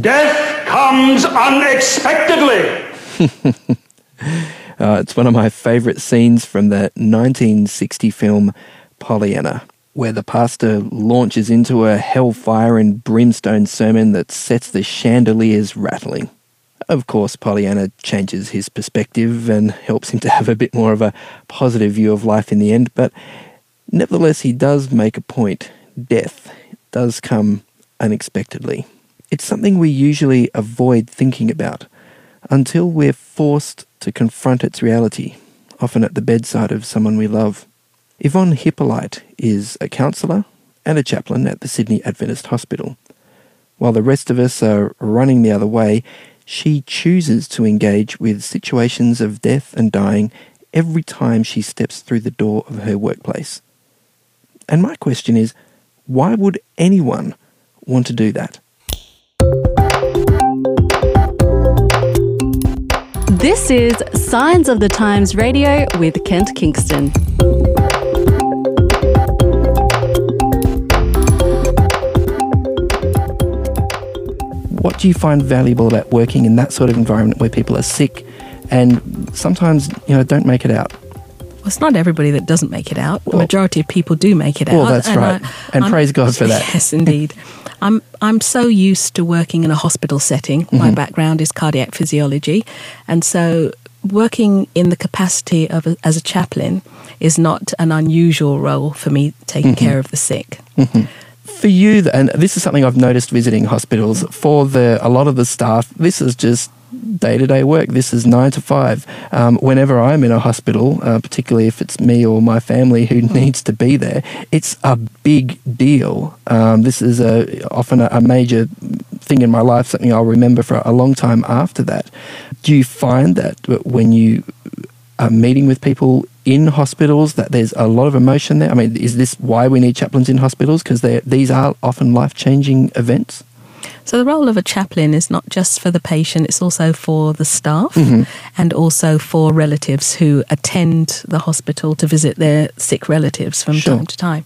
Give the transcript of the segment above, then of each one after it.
Death comes unexpectedly. Uh, it's one of my favourite scenes from the 1960 film Pollyanna, where the pastor launches into a hellfire and brimstone sermon that sets the chandeliers rattling. Of course, Pollyanna changes his perspective and helps him to have a bit more of a positive view of life in the end, but nevertheless, he does make a point. Death does come unexpectedly. It's something we usually avoid thinking about until we're forced to confront its reality, often at the bedside of someone we love. Yvonne Hippolyte is a counsellor and a chaplain at the Sydney Adventist Hospital. While the rest of us are running the other way, she chooses to engage with situations of death and dying every time she steps through the door of her workplace. And my question is why would anyone want to do that? This is Signs of the Times Radio with Kent Kingston. What do you find valuable about working in that sort of environment where people are sick and sometimes, you know, don't make it out? Well, it's not everybody that doesn't make it out. The Well- majority of people do make it out. Well, that's and right. I- And I'm- praise God for that. Yes, indeed. I'm I'm so used to working in a hospital setting. Mm-hmm. My background is cardiac physiology, and so working in the capacity of a, as a chaplain is not an unusual role for me taking Mm-hmm. care of the sick. For you, and this is something I've noticed visiting hospitals, for the a lot of the staff, this is just day to day work. This is nine to five. Um, whenever I'm in a hospital, uh, particularly if it's me or my family who needs to be there, it's a big deal. Um, this is a, often a, a major thing in my life, something I'll remember for a long time after that. Do you find that when you are meeting with people in hospitals that there's a lot of emotion there? I mean, is this why we need chaplains in hospitals? Because these are often life changing events. So the role of a chaplain is not just for the patient; it's also for the staff, Mm-hmm. and also for relatives who attend the hospital to visit their sick relatives from Sure. time to time.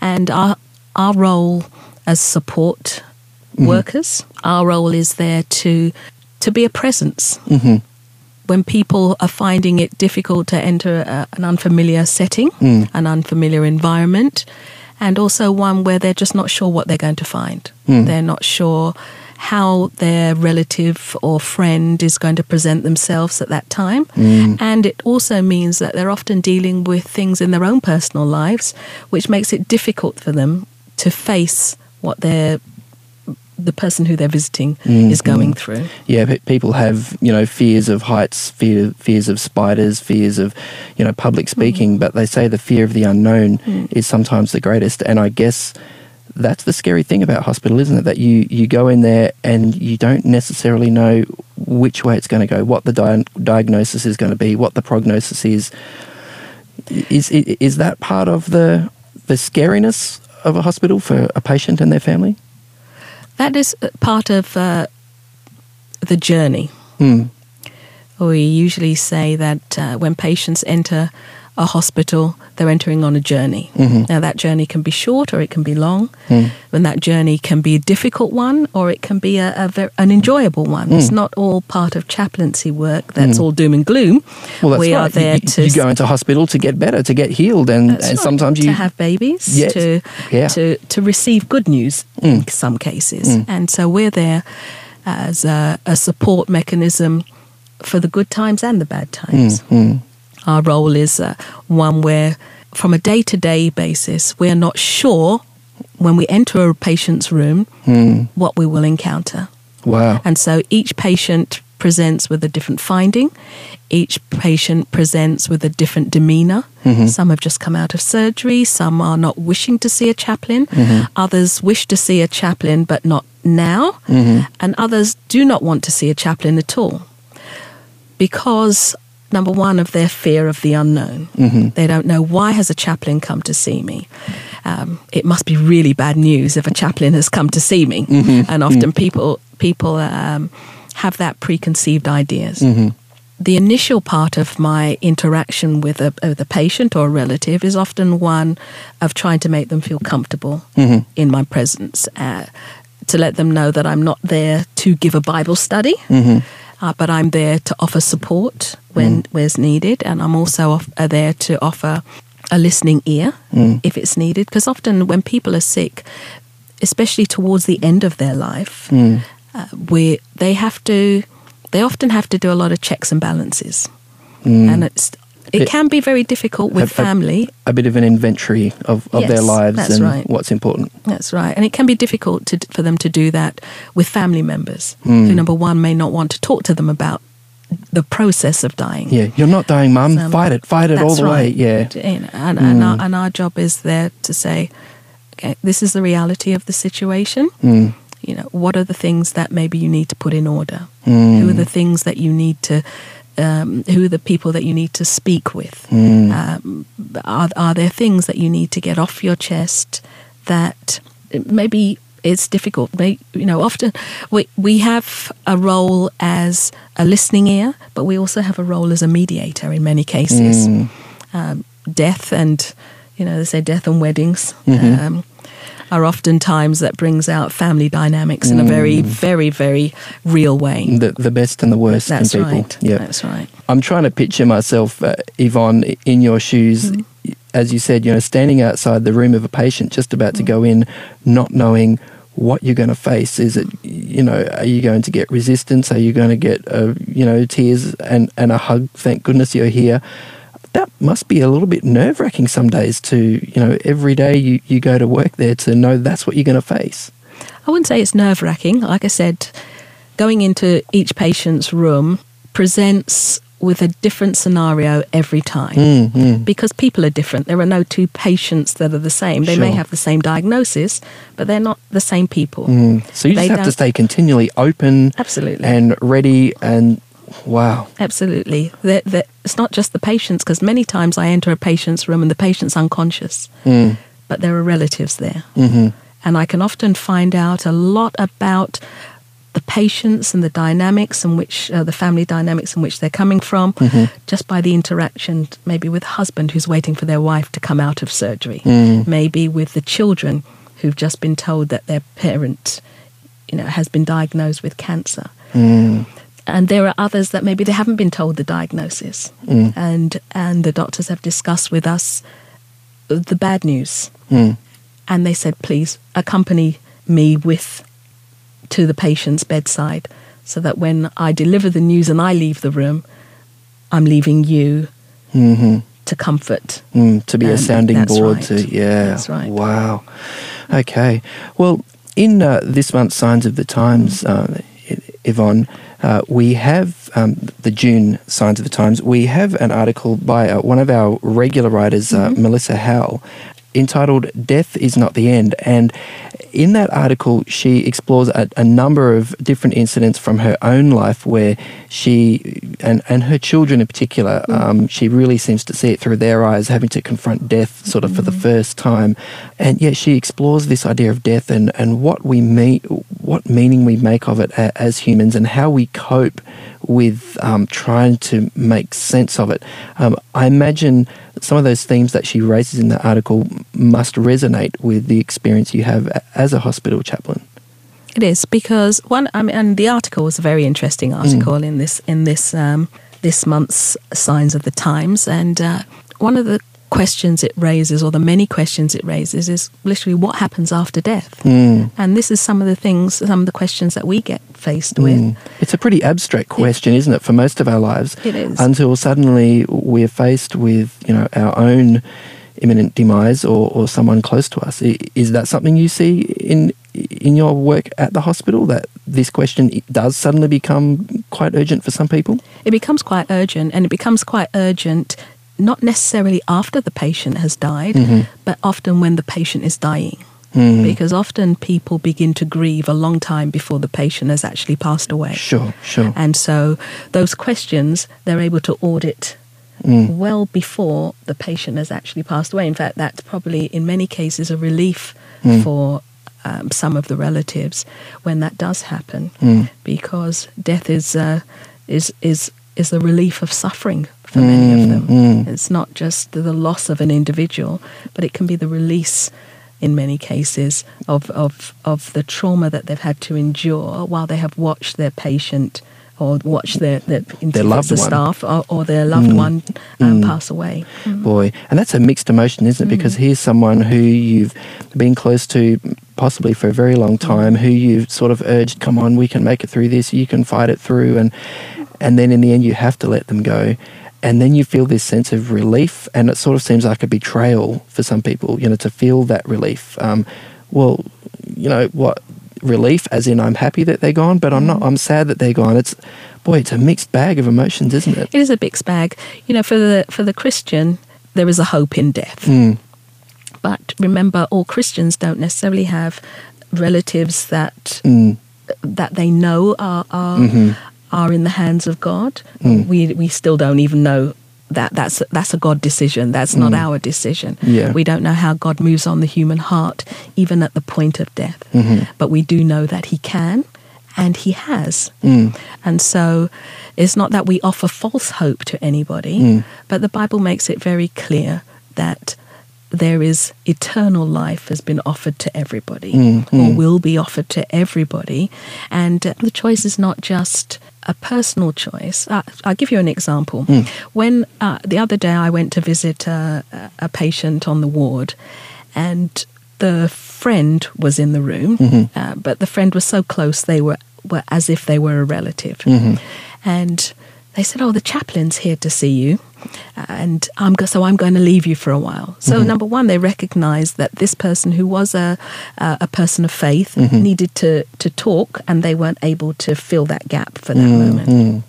And our our role as support Mm-hmm. workers, our role is there to to be a presence. Mm-hmm. When people are finding it difficult to enter a, an unfamiliar setting, Mm. an unfamiliar environment, and also one where they're just not sure what they're going to find. Mm. They're not sure how their relative or friend is going to present themselves at that time. Mm. And it also means that they're often dealing with things in their own personal lives, which makes it difficult for them to face what they're the person who they're visiting is mm-hmm. going through. Yeah, pe- people have you know fears of heights, fear, fears of spiders, fears of you know public mm. speaking, but they say the fear of the unknown mm. is sometimes the greatest. And I guess that's the scary thing about hospital, isn't it? That you you go in there and you don't necessarily know which way it's going to go, what the di- diagnosis is going to be, what the prognosis is. Is is that part of the the scariness of a hospital for a patient and their family? That is uh, part of uh, the journey. Mm. We usually say that uh, when patients enter a hospital, they're entering on a journey. Mm-hmm. Now, that journey can be short or it can be long. Mm. And that journey can be a difficult one or it can be a, a ver- an enjoyable one. It's mm. not all part of chaplaincy work that's mm. all doom and gloom. Well, that's we right. are there you, to you go into hospital to get better, to get healed, and, and right. sometimes you to have babies, Yes. to Yeah. Mm. to to receive good news in some cases, and so we're there as a, a support mechanism for the good times and the bad times. Our role is uh, one where, from a day to day basis, we're not sure when we enter a patient's room mm. what we will encounter. wow. And so each patient presents with a different finding. Each patient presents with a different demeanor. Some have just come out of surgery. Some are not wishing to see a chaplain. Others wish to see a chaplain, but not now. And others do not want to see a chaplain at all because number one of their fear of the unknown. They don't know why has a chaplain come to see me? Um, it must be really bad news if a chaplain has come to see me. And often people people um, have that preconceived ideas. The initial part of my interaction with a, with a patient or a relative is often one of trying to make them feel comfortable in my presence uh, to let them know that I'm not there to give a Bible study, Mm-hmm. Uh, but I'm there to offer support when Mm. where's needed, and I'm also off, uh, there to offer a listening ear Mm. if it's needed. Because often when people are sick, especially towards the end of their life, Mm. uh, we they have to they often have to do a lot of checks and balances, and it's it Mm. It- can be very difficult with A- a- family. A bit of an inventory of, of their lives and right. what's important. That's right, and it can be difficult to, for them to do that with family members Mm. who, number one, may not want to talk to them about the process of dying. Yeah, you're not dying, mum. Um, fight it, fight it all the way. Yeah. Mm. And, and, our, and our job is there to say, okay, this is the reality of the situation. Mm. You know, what are the things that maybe you need to put in order? Mm. Who are the things that you need to, um, who are the people that you need to speak with? Mm. Um, are, are there things that you need to get off your chest that maybe it's difficult? You know, often we, we have a role as a listening ear, but we also have a role as a mediator in many cases. Mm. Um, death and, you know, they say death and weddings. Mm-hmm. Um, are often times that brings out family dynamics in a very, very, very real way. The, the best and the worst That's in people. right. Yeah. That's right. I'm trying to picture myself, uh, Yvonne, in your shoes. Mm-hmm. As you said, you know, standing outside the room of a patient, just about to go in, not knowing what you're going to face. Is it, you know, are you going to get resistance? Are you going to get, uh, you know, tears and, and a hug? Thank goodness you're here. That must be a little bit nerve wracking some days to, you know, every day you, you go to work there to know that's what you're going to face. I wouldn't say it's nerve wracking. Like I said, going into each patient's room presents with a different scenario every time Mm, because people are different. There are no two patients that are the same. They may have the same diagnosis, but they're not the same people. Mm. So you They just have to stay continually open Absolutely. and ready and wow. Absolutely. It's not just the patients, because many times I enter a patient's room and the patient's unconscious, Mm. but there are relatives there. hmm And I can often find out a lot about the patients and the dynamics in which, uh, the family dynamics in which they're coming from, just by the interaction, maybe with a husband who's waiting for their wife to come out of surgery, maybe with the children who've just been told that their parent, you know, has been diagnosed with cancer Mm. And there are others that maybe they haven't been told the diagnosis. And and the doctors have discussed with us the bad news. Mm. and they said please accompany me with to the patient's bedside so that when I deliver the news and I leave the room I'm leaving you hmm to comfort Mm, to be a Um, sounding that's board right. to yeah. That's right. wow. Okay. Well in uh, this month's signs of the times uh, yvonne uh, we have um, the june signs of the times we have an article by uh, one of our regular writers uh, Mm-hmm. melissa howell entitled death is not the end and in that article she explores a, a number of different incidents from her own life where she and, and her children in particular um, she really seems to see it through their eyes having to confront death sort of for the first time. And yet she explores this idea of death and, and what we mean what meaning we make of it a, as humans and how we cope with um, trying to make sense of it um, I imagine some of those themes that she raises in the article must resonate with the experience you have as a hospital chaplain. It is because one. I mean, and the article was a very interesting article in this in this um, this month's Signs of the Times, and uh, one of the questions it raises, or the many questions it raises, is literally what happens after death. Mm. And this is some of the things, some of the questions that we get faced with. Mm. It's a pretty abstract question, isn't it, for most of our lives? It is. Until suddenly we're faced with, you know, our own imminent demise or, or someone close to us. Is that something you see in in your work at the hospital that this question does suddenly become quite urgent for some people? It becomes quite urgent, and it becomes quite urgent not necessarily after the patient has died, but often when the patient is dying. Mm. Because often people begin to grieve a long time before the patient has actually passed away. Sure, sure. And so those questions they're able to audit Mm. well before the patient has actually passed away. In fact, that's probably in many cases a relief Mm. for um, some of the relatives when that does happen, Mm. because death is uh, is is is the relief of suffering for many of them. mm. mm. It's not just the loss of an individual, but it can be the release. in many cases of, of, of the trauma that they've had to endure while they have watched their patient or watched their, their, Their loved the staff or, or their loved mm, one um, mm. pass away. Boy, and that's a mixed emotion, isn't it? Because here's someone who you've been close to possibly for a very long time, who you've sort of urged, come on, we can make it through this, you can fight it through, and and then in the end you have to let them go. And then you feel this sense of relief, and it sort of seems like a betrayal for some people, you know, to feel that relief. Um, well, you know, what relief, as in I'm happy that they're gone, but I'm not, I'm sad that they're gone. It's, boy, it's a mixed bag of emotions, isn't it? It is a mixed bag. You know, for the for the Christian, there is a hope in death. Mm. But remember, all Christians don't necessarily have relatives that Mm. that they know are are, Mm-hmm. Are in the hands of God. Mm. We we still don't even know that that's that's a God decision. That's not our decision. Mm. Yeah. We don't know how God moves on the human heart, even at the point of death. Mm-hmm. But we do know that He can, and He has. Mm. And so, it's not that we offer false hope to anybody, Mm. but the Bible makes it very clear that there is eternal life has been offered to everybody Mm, or will be offered to everybody and uh, the choice is not just a personal choice uh, i'll give you an example Mm. when uh, the other day i went to visit uh, a patient on the ward and the friend was in the room Mm-hmm. uh, but the friend was so close they were, were as if they were a relative Mm-hmm. and they said, "Oh, the chaplain's here to see you, and I'm go- so I'm going to leave you for a while." So Mm-hmm. number one, they recognised that this person who was a a, a person of faith Mm-hmm. needed to to talk, and they weren't able to fill that gap for that Mm-hmm. moment.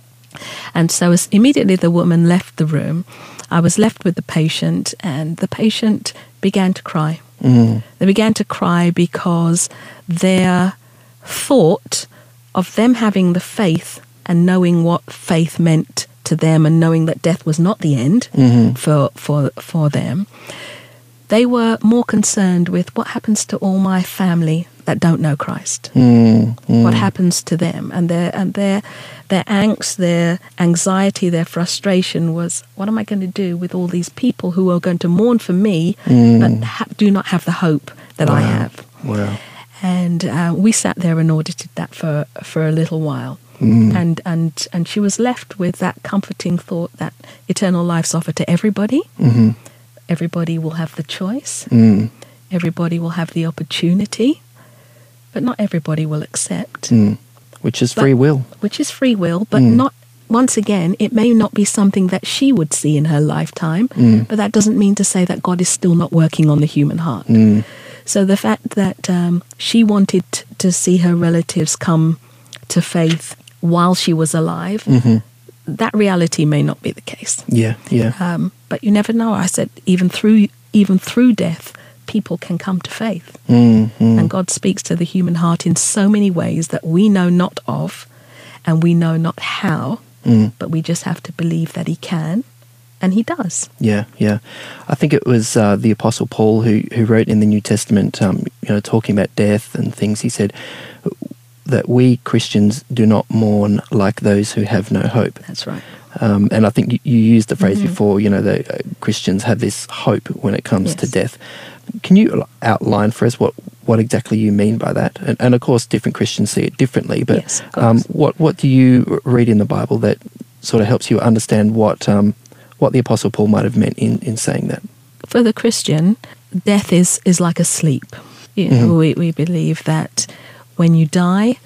And so as immediately the woman left the room, I was left with the patient, and the patient began to cry. They began to cry because their thought of them having the faith and knowing what faith meant to them and knowing that death was not the end for, for, for them, they were more concerned with what happens to all my family that don't know Christ. Mm. what happens to them. And their and their their angst their anxiety their frustration was what am i going to do with all these people who are going to mourn for me but ha- do not have the hope that i have? Wow. and uh, we sat there and audited that for for a little while and and and she was left with that comforting thought that eternal life's offered to everybody Mm-hmm. everybody will have the choice Mm. everybody will have the opportunity but not everybody will accept Mm. Which is But- free will. which is free will, but Mm. not once again, it may not be something that she would see in her lifetime, Mm. but that doesn't mean to say that God is still not working on the human heart. Mm. So the fact that um, she wanted to see her relatives come to faith while she was alive, Mm-hmm. that reality may not be the case. Yeah, yeah. Um, but you never know. I said even through even through death, people can come to faith. Mm, mm. And God speaks to the human heart in so many ways that we know not of and we know not how, Mm. but we just have to believe that He can. And He does. Yeah, yeah. I think it was uh, the Apostle Paul who, who wrote in the New Testament, um, you know, talking about death and things. He said that we Christians do not mourn like those who have no hope. That's right. Um, and I think you, you used the phrase Mhm. before, you know, that uh, Christians have this hope when it comes to death. Can you outline for us what, what exactly you mean by that? And, and of course, different Christians see it differently, but Yes, um, what, what do you read in the Bible that sort of helps you understand what, um, what the Apostle Paul might have meant in, in saying that? For the Christian, death is, is like a sleep. You know, we, we believe that when you die,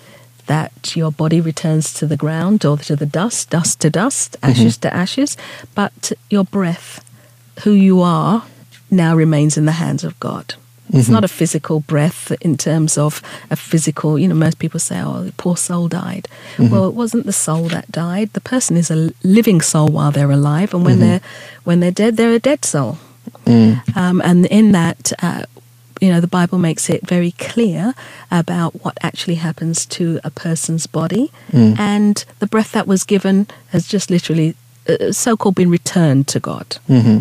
that your body returns to the ground or to the dust, dust to dust, mhm. ashes to ashes, but your breath, who you are, now remains in the hands of God. It's mhm. not a physical breath in terms of a physical, you know, most people say, oh, the poor soul died. Mhm. Well, it wasn't the soul that died. The person is a living soul while they're alive, and when they're when they're dead, they're a dead soul. Mm. Um, and in that, uh, you know, the Bible makes it very clear about what actually happens to a person's body, and the breath that was given has just literally, uh, so-called, been returned to God. hmm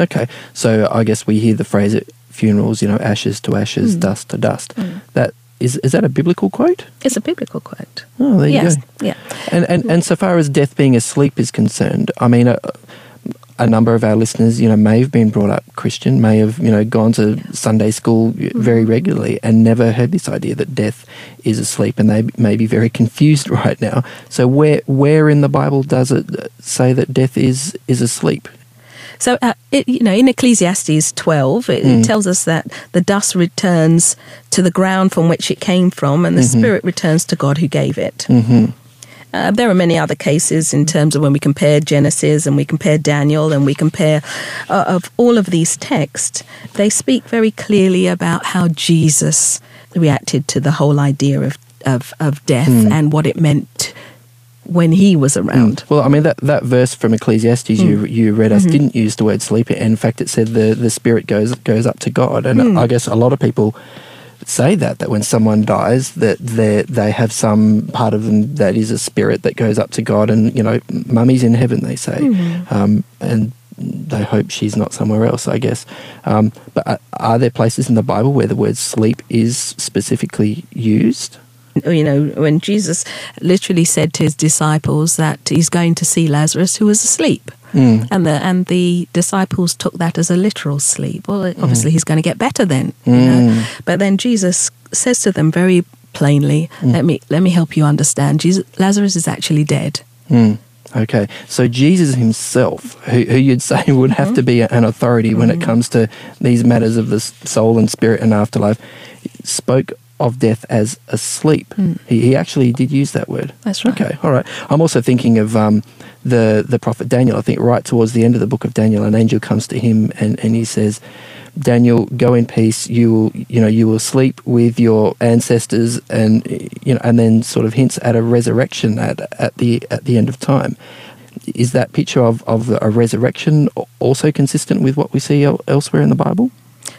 Okay, so I guess we hear the phrase at funerals, you know, ashes to ashes, dust to dust. That is is that a biblical quote? It's a biblical quote. Oh, there you yes, go. yeah. And, and and so far as death being asleep is concerned, I mean, uh, a number of our listeners, you know, may have been brought up Christian, may have, you know, gone to Sunday school very mm. regularly and never heard this idea that death is asleep, and they may be very confused right now. So, where where in the Bible does it say that death is is asleep? So, uh, it, you know, in Ecclesiastes 12, it, it mm. tells us that the dust returns to the ground from which it came from, and the mm-hmm. spirit returns to God who gave it. Mm-hmm. Uh, there are many other cases in terms of when we compare Genesis and we compare Daniel and we compare uh, of all of these texts, they speak very clearly about how Jesus reacted to the whole idea of, of, of death hmm. and what it meant when he was hmm. around. Well, I mean that, that verse from Ecclesiastes you hmm. you read us mm-hmm. didn't use the word sleep. In fact, it said the, the spirit goes goes up to God, and I guess a lot of people say that that when someone dies, that they they have some part of them that is a spirit that goes up to God, and you know, mummy's in heaven, they say, um, and they hope she's not somewhere else. I guess, um, but are, are there places in the Bible where the word sleep is specifically used? you know, when Jesus literally said to his disciples that he's going to see Lazarus who was asleep. Mm. And the and the disciples took that as a literal sleep. Well, obviously mm. he's going to get better then. You know? Mm. But then Jesus says to them very plainly, "Let me let me help you understand. Jesus, Lazarus is actually dead. Okay, so Jesus himself, who, who you'd say would have to be an authority when it comes to these matters of the soul and spirit and afterlife, spoke of death as asleep. He, he actually did use that word. That's right. Okay, all right. I'm also thinking of um, the the prophet Daniel. I think right towards the end of the book of Daniel, an angel comes to him and, and he says, "Daniel, go in peace. You will, you know, you will sleep with your ancestors, and you know, and then sort of hints at a resurrection at at the at the end of time." Is that picture of, of a resurrection also consistent with what we see elsewhere in the Bible?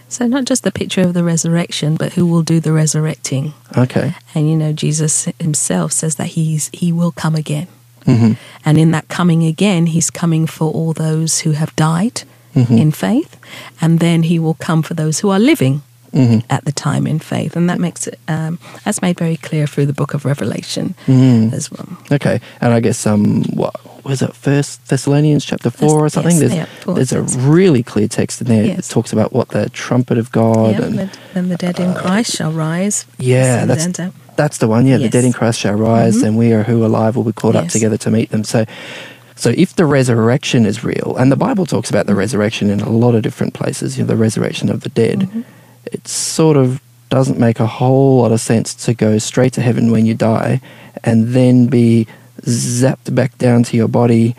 So not just the picture of the resurrection, but who will do the resurrecting. Okay. And you know, Jesus himself says that he's he will come again. hmm And in that coming again, he's coming for all those who have died Mhm. in faith, and then he will come for those who are living hmm at the time in faith. And that makes it um, that's made very clear through the book of Revelation Mm. as well. Okay, and I guess um, what was it? First Thessalonians chapter four or Yes, something. there's yeah, four, there's a really clear text in there. It Yes. talks about what the trumpet of God Yeah, and the- then the dead in Christ shall rise. yeah, that's that's the one. Yeah, the dead in Christ shall rise, and we are who are alive will be caught up together to meet them. So. So if the resurrection is real, and the Bible talks about the resurrection in a lot of different places, you know, the resurrection of the dead, Mm-hmm. It sort of doesn't make a whole lot of sense to go straight to heaven when you die and then be zapped back down to your body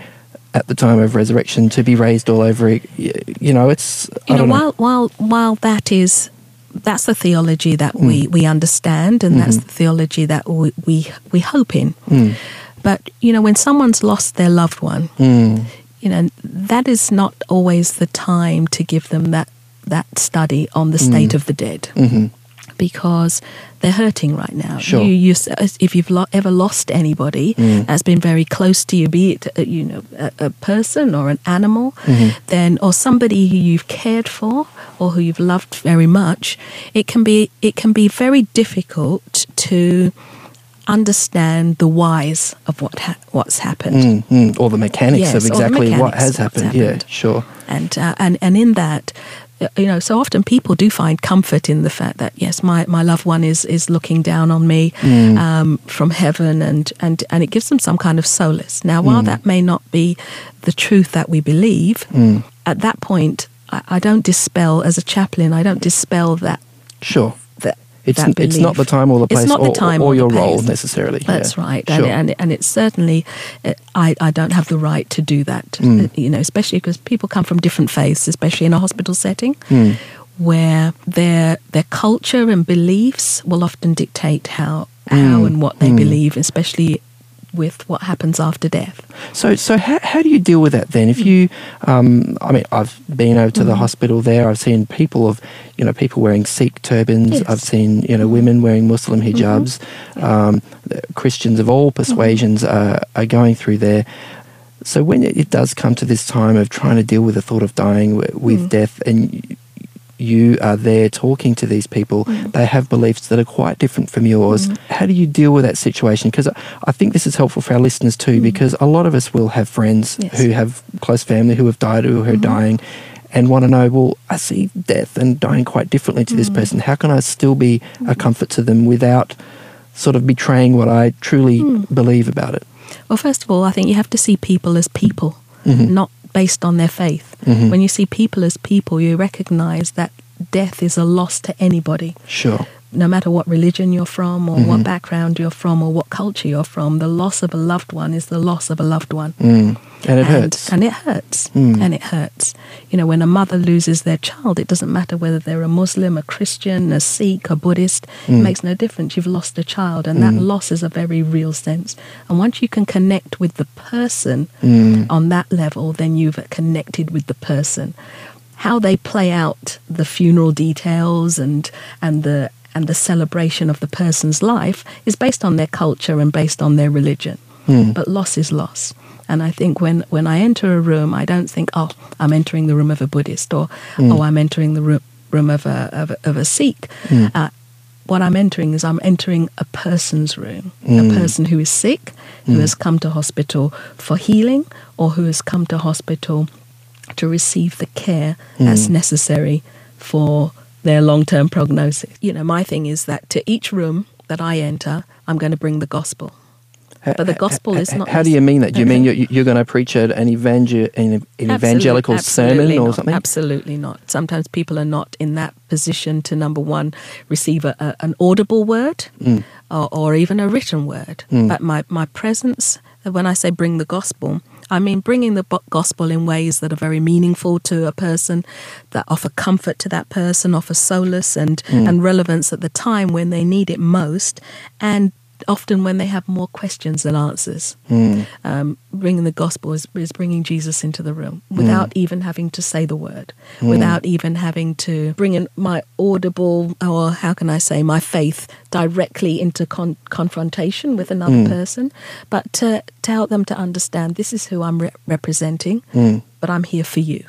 at the time of resurrection to be raised all over. You know, it's you know, don't while while while that is that's the theology that we, we understand and that's the theology that we, we we hope in. Mm. But you know, when someone's lost their loved one, Mm. you know, that is not always the time to give them that that study on the state of the dead. Mhm. Because they're hurting right now. Sure. You, you, if you've lo- ever lost anybody Mm. that's been very close to you, be it uh, you know a, a person or an animal, Mm-hmm. then or somebody who you've cared for or who you've loved very much, it can be it can be very difficult to understand the whys of what ha- what's happened. Mm, mm. Or the mechanics Yes, of exactly what has what's happened. Yeah, sure. and uh, and and in that you know so often people do find comfort in the fact that yes my, my loved one is is looking down on me Mm. um, from heaven and and and it gives them some kind of solace now while that may not be the truth that we believe Mm. at that point I, I don't dispel as a chaplain I don't dispel that Sure. It's, that it's not the time or the place It's not or, the time or, or your role necessarily. That's yeah. right, Sure. and, and and it's certainly uh, I I don't have the right to do that. Mm. uh, You know, especially because people come from different faiths, especially in a hospital setting, Mm. where their their culture and beliefs will often dictate how how Mm. and what they Mm. believe, especially with what happens after death. So, so how, how do you deal with that then? If you, um, I mean, I've been over to the mm. hospital there. I've seen people of, you know, people wearing Sikh turbans. Yes. I've seen, you know, women mm-hmm. wearing Muslim mm-hmm. hijabs. Um, Christians of all persuasions mm-hmm. are, are going through there. So when it, does come to this time of trying to deal with the thought of dying, wi- with mm. death, and you are there talking to these people, Mm. they have beliefs that are quite different from yours. How do you deal with that situation? Because I think this is helpful for our listeners too, because a lot of us will have friends Mm. Yes. who have close family who have died or who are dying. And want to know, well, I see death and dying quite differently to Mm. this person. How can I still be a comfort to them without sort of betraying what I truly Mm. believe about it? Well, first of all, I think you have to see people as people, Mm-hmm. not based on their faith. Mm-hmm. When you see people as people, you recognize that death is a loss to anybody. Sure. No matter what religion you're from, or Mm-hmm. what background you're from, or what culture you're from, the loss of a loved one is the loss of a loved one. Mm. And it hurts. And it hurts. Mm. And it hurts. You know, when a mother loses their child, it doesn't matter whether they're a Muslim, a Christian, a Sikh, a Buddhist. Mm. It makes no difference. You've lost a child, and that loss is a very real sense. And once you can connect with the person Mm. on that level, then you've connected with the person. How they play out the funeral details and and the and the celebration of the person's life is based on their culture and based on their religion. Hmm. But loss is loss. And I think when, when I enter a room, I don't think, oh, I'm entering the room of a Buddhist or, hmm. oh, I'm entering the room, room of, a, of, a, of a Sikh. Hmm. Uh, what I'm entering is I'm entering a person's room, a person who is sick, who has come to hospital for healing, or who has come to hospital to receive the care that's necessary for their long term prognosis. You know, my thing is that to each room that I enter, I'm going to bring the gospel. But the gospel is not. How do you mean that? Do you mean you're, you're going to preach an, evangel- an, evangelical sermon absolutely or not. something? Absolutely not. Sometimes people are not in that position to number one receive a, a, an audible word Mm. or, or even a written word. But my my presence, when I say bring the gospel, I mean bringing the gospel in ways that are very meaningful to a person, that offer comfort to that person, offer solace and Mm. and relevance at the time when they need it most, and often when they have more questions than answers. Mm. Um, bringing the gospel is, is bringing Jesus into the room without even having to say the word, Mm. without even having to bring in my audible, or how can I say, my faith directly into con- confrontation with another Mm. person, but to, to help them to understand this is who I'm re- representing, Mm. but I'm here for you.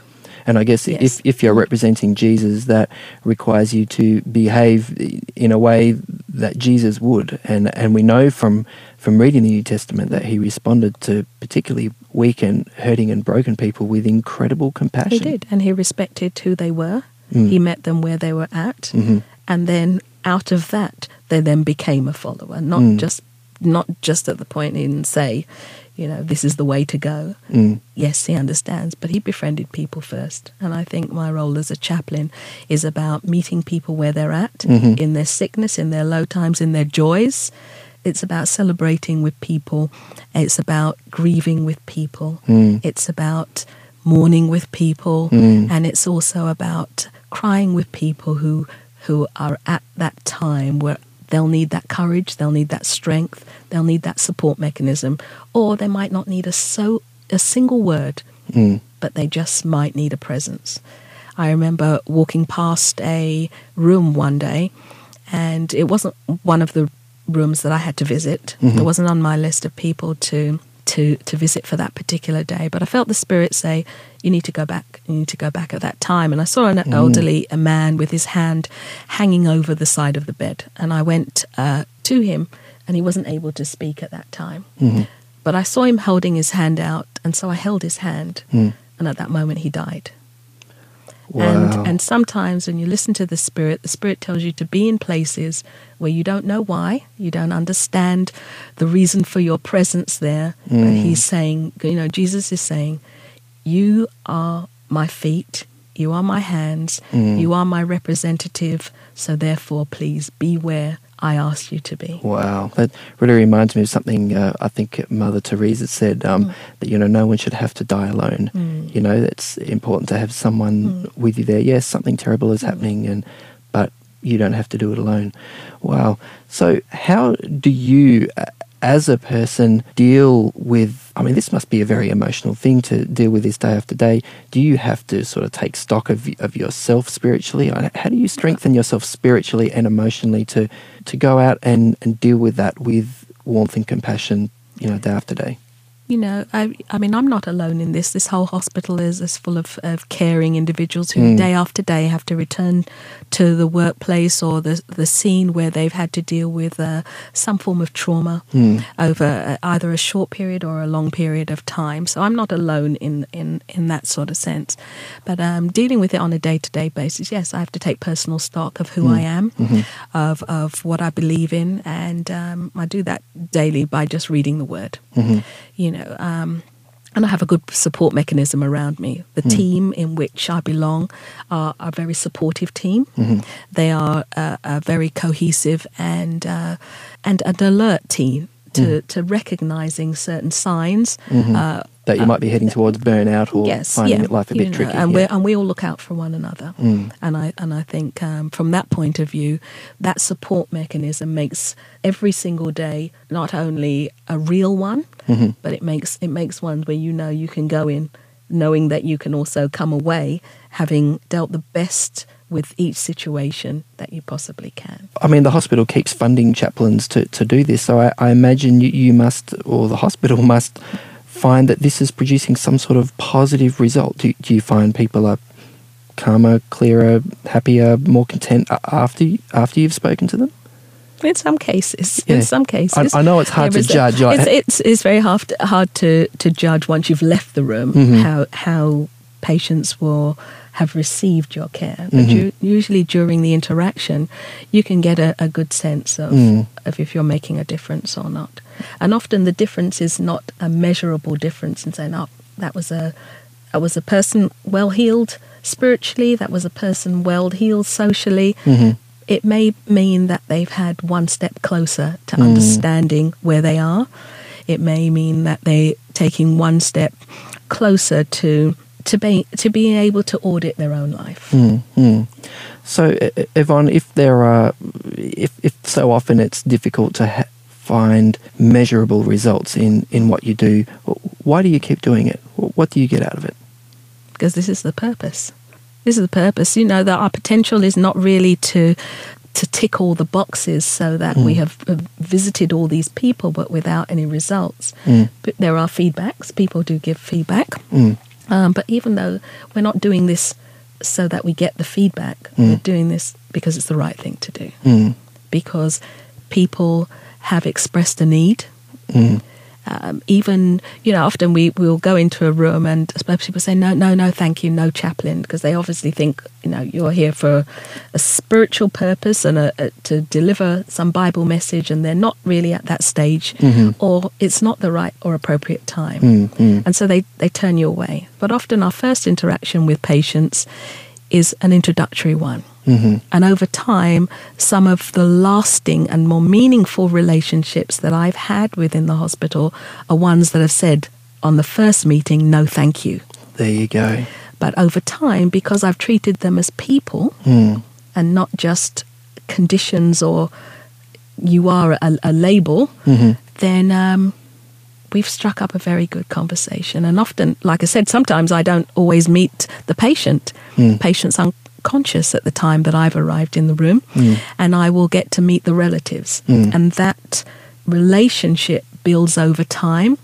And I guess Yes. if, if you're representing Jesus, that requires you to behave in a way that Jesus would. And, and we know from, from reading the New Testament that he responded to particularly weak and hurting and broken people with incredible compassion. He did, and he respected who they were. Mm. He met them where they were at, Mhm. and then out of that, they then became a follower. Not Mm. just not just at the point in say, you know, this is the way to go. Mm. Yes, he understands, but he befriended people first. And I think my role as a chaplain is about meeting people where they're at, Mhm. in their sickness, in their low times, in their joys. It's about celebrating with people. It's about grieving with people. Mm. It's about mourning with people. Mm. And it's also about crying with people who who are at that time where they'll need that courage, they'll need that strength, they'll need that support mechanism, or they might not need a so a single word, Mm. but they just might need a presence. I remember walking past a room one day, and it wasn't one of the rooms that I had to visit. It wasn't on my list of people to to to visit for that particular day. But I felt the spirit say, "You need to go back. You need to go back at that time." And I saw an elderly a man with his hand hanging over the side of the bed, and I went uh, to him, and he wasn't able to speak at that time. But I saw him holding his hand out, and so I held his hand, Mm. and at that moment he died. Wow. And and sometimes when you listen to the spirit, the spirit tells you to be in places where you don't know why, you don't understand the reason for your presence there. But mm. he's saying, you know, Jesus is saying, You are my feet, you are my hands, mm. you are my representative, so therefore please be where I asked you to be. Wow, that really reminds me of something uh, I think Mother Teresa said um, that you know no one should have to die alone. You know, it's important to have someone with you there. Yes, something terrible is happening, and but you don't have to do it alone. Wow. So, how do you, uh, as a person, deal with? I mean, this must be a very emotional thing to deal with this day after day. Do you have to sort of take stock of of yourself spiritually? How do you strengthen yourself spiritually and emotionally to to go out and and deal with that with warmth and compassion? You know, day after day. You know, I, I mean, I'm not alone in this. This whole hospital is, is full of, of caring individuals who, day after day, have to return to the workplace or the, the scene where they've had to deal with uh, some form of trauma over uh, either a short period or a long period of time. So I'm not alone in, in, in that sort of sense. But um, dealing with it on a day to day basis, yes, I have to take personal stock of who I am, of, of what I believe in, and um, I do that daily by just reading the word. You know, um, and I have a good support mechanism around me. The team in which I belong are a very supportive team. They are a, a very cohesive and uh, and an alert team to, to recognizing certain signs. Uh, That you might be heading towards burnout or yes, finding yeah, life a bit know, tricky. and yeah. we and we all look out for one another. And I and I think um, from that point of view, that support mechanism makes every single day not only a real one, Mm-hmm. but it makes it makes one where you know you can go in knowing that you can also come away having dealt the best with each situation that you possibly can. I mean, the hospital keeps funding chaplains to, to do this, so I, I imagine you, you must, or the hospital must, find that this is producing some sort of positive result. Do, do you find people are calmer, clearer, happier, more content after after you've spoken to them? In some cases, Yeah. in some cases, I- I know it's hard to is a- judge, It's, it's it's very hard to, hard to to judge once you've left the room Mm-hmm. how how patients will have received your care. But Mm-hmm. you, usually during the interaction, you can get a, a good sense of Mm. of if you're making a difference or not. And often the difference is not a measurable difference in saying, "Oh, that was a that was a person well healed spiritually. That was a person well healed socially." Mm-hmm. It may mean that they've had one step closer to Mm. understanding where they are. It may mean that they're taking one step closer to to be to being able to audit their own life. Mm. So, Yvonne, if there are, if, if so often it's difficult to ha- find measurable results in, in what you do, why do you keep doing it? What do you get out of it? because this is the purpose. This is the purpose. You know that our potential is not really to to tick all the boxes so that we have uh, visited all these people, but without any results. But there are feedbacks. People do give feedback. Um, but even though we're not doing this so that we get the feedback, mm. we're doing this because it's the right thing to do. Mm. Because people have expressed a need. Mm. Um, even you know, often we will go into a room and suppose people say, "No, no, no, thank you, no chaplain," because they obviously think you know you're here for a spiritual purpose and a, a, to deliver some Bible message, and they're not really at that stage, mm-hmm. or it's not the right or appropriate time, mm, mm. and so they they turn you away. But often our first interaction with patients is an introductory one. Mm-hmm. And over time, some of the lasting and more meaningful relationships that I've had within the hospital are ones that have said on the first meeting, no, thank you. There you go. But over time, because I've treated them as people hmm. and not just conditions or you are a, a label, mm-hmm. then um, we've struck up a very good conversation. And often, like I said, sometimes I don't always meet the patient. Hmm. Patients unconscious at the time that I've arrived in the room, mm. and I will get to meet the relatives. Mm. And that relationship builds over time.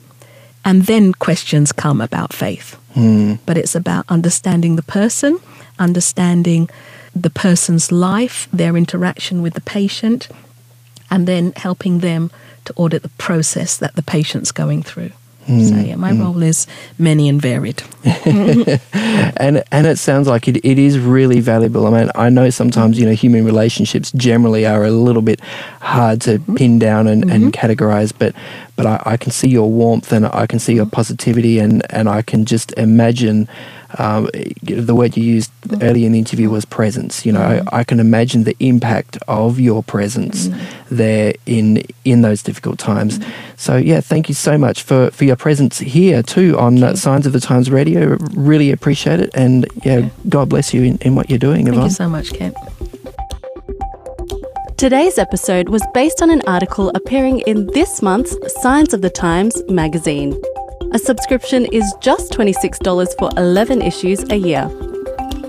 And then questions come about faith. Mm. But it's about understanding the person, understanding the person's life, their interaction with the patient, and then helping them to audit the process that the patient's going through. Mm, so, yeah, my mm. role is many and varied. and and it sounds like it, it is really valuable. I mean, I know sometimes you know human relationships generally are a little bit hard to mm-hmm. pin down and, and mm-hmm. categorize, but but I, I can see your warmth and I can see your mm-hmm. positivity and and I can just imagine. Um, the word you used earlier in the interview was presence. You know, I, I can imagine the impact of your presence there in in those difficult times. So yeah, thank you so much for, for your presence here too on uh, Signs of the Times Radio. Really appreciate it, and yeah, God bless you in, in what you're doing, Thank Yvonne. you so much, Kent. Today's episode was based on an article appearing in this month's Signs of the Times magazine. A subscription is just $26 for 11 issues a year.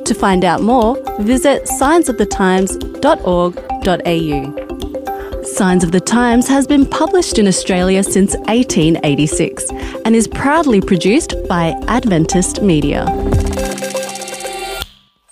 To find out more, visit signsofthetimes.org.au. Signs of the Times has been published in Australia since 1886 and is proudly produced by Adventist Media.